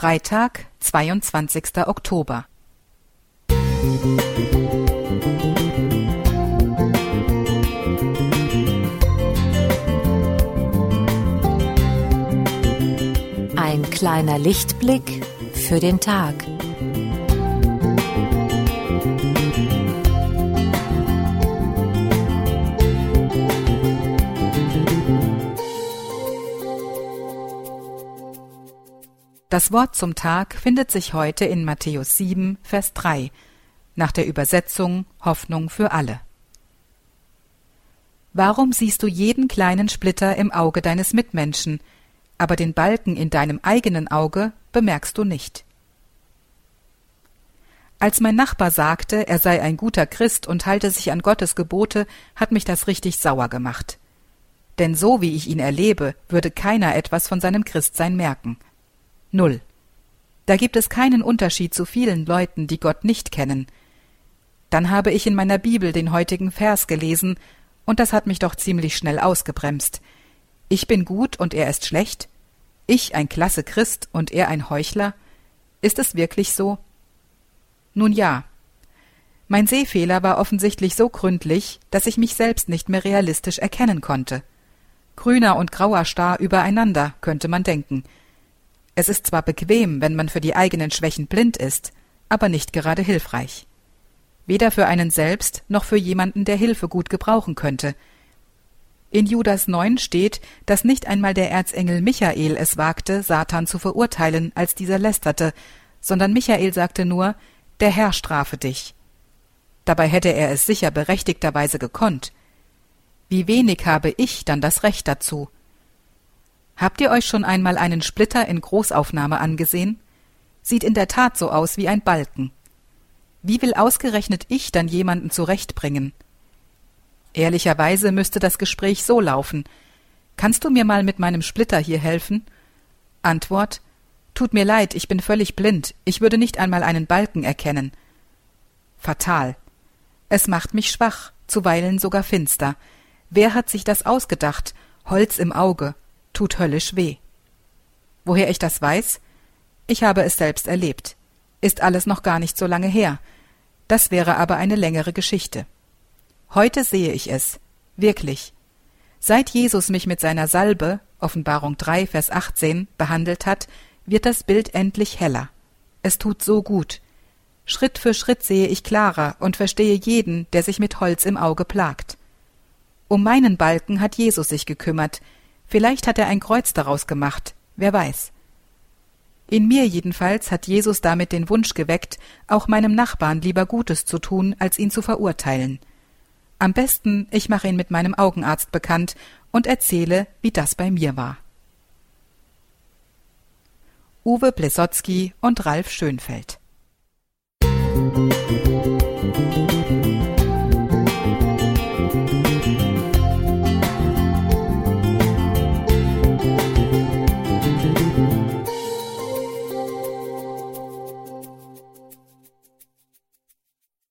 Freitag, 22. Oktober. Ein kleiner Lichtblick für den Tag. Das Wort zum Tag findet sich heute in Matthäus 7, Vers 3, nach der Übersetzung Hoffnung für alle. Warum siehst du jeden kleinen Splitter im Auge deines Mitmenschen, aber den Balken in deinem eigenen Auge bemerkst du nicht? Als mein Nachbar sagte, er sei ein guter Christ und halte sich an Gottes Gebote, hat mich das richtig sauer gemacht. Denn so wie ich ihn erlebe, würde keiner etwas von seinem Christsein merken. Null. Da gibt es keinen Unterschied zu vielen Leuten, die Gott nicht kennen. Dann habe ich in meiner Bibel den heutigen Vers gelesen, und das hat mich doch ziemlich schnell ausgebremst. Ich bin gut und er ist schlecht? Ich ein klasse Christ und er ein Heuchler? Ist es wirklich so? Nun ja. Mein Sehfehler war offensichtlich so gründlich, dass ich mich selbst nicht mehr realistisch erkennen konnte. Grüner und grauer Star übereinander, könnte man denken – es ist zwar bequem, wenn man für die eigenen Schwächen blind ist, aber nicht gerade hilfreich. Weder für einen selbst noch für jemanden, der Hilfe gut gebrauchen könnte. In Judas 9 steht, dass nicht einmal der Erzengel Michael es wagte, Satan zu verurteilen, als dieser lästerte, sondern Michael sagte nur, der Herr strafe dich. Dabei hätte er es sicher berechtigterweise gekonnt. Wie wenig habe ich dann das Recht dazu? Habt ihr euch schon einmal einen Splitter in Großaufnahme angesehen? Sieht in der Tat so aus wie ein Balken. Wie will ausgerechnet ich dann jemanden zurechtbringen? Ehrlicherweise müsste das Gespräch so laufen. Kannst du mir mal mit meinem Splitter hier helfen? Antwort Tut mir leid, ich bin völlig blind, ich würde nicht einmal einen Balken erkennen. Fatal. Es macht mich schwach, zuweilen sogar finster. Wer hat sich das ausgedacht? Holz im Auge, tut höllisch weh. Woher ich das weiß? Ich habe es selbst erlebt. Ist alles noch gar nicht so lange her. Das wäre aber eine längere Geschichte. Heute sehe ich es. Wirklich. Seit Jesus mich mit seiner Salbe, Offenbarung 3, Vers 18, behandelt hat, wird das Bild endlich heller. Es tut so gut. Schritt für Schritt sehe ich klarer und verstehe jeden, der sich mit Holz im Auge plagt. Um meinen Balken hat Jesus sich gekümmert, Vielleicht hat er ein Kreuz daraus gemacht, wer weiß. In mir jedenfalls hat Jesus damit den Wunsch geweckt, auch meinem Nachbarn lieber Gutes zu tun, als ihn zu verurteilen. Am besten, ich mache ihn mit meinem Augenarzt bekannt und erzähle, wie das bei mir war. Uwe Blesotzky und Ralf Schönfeld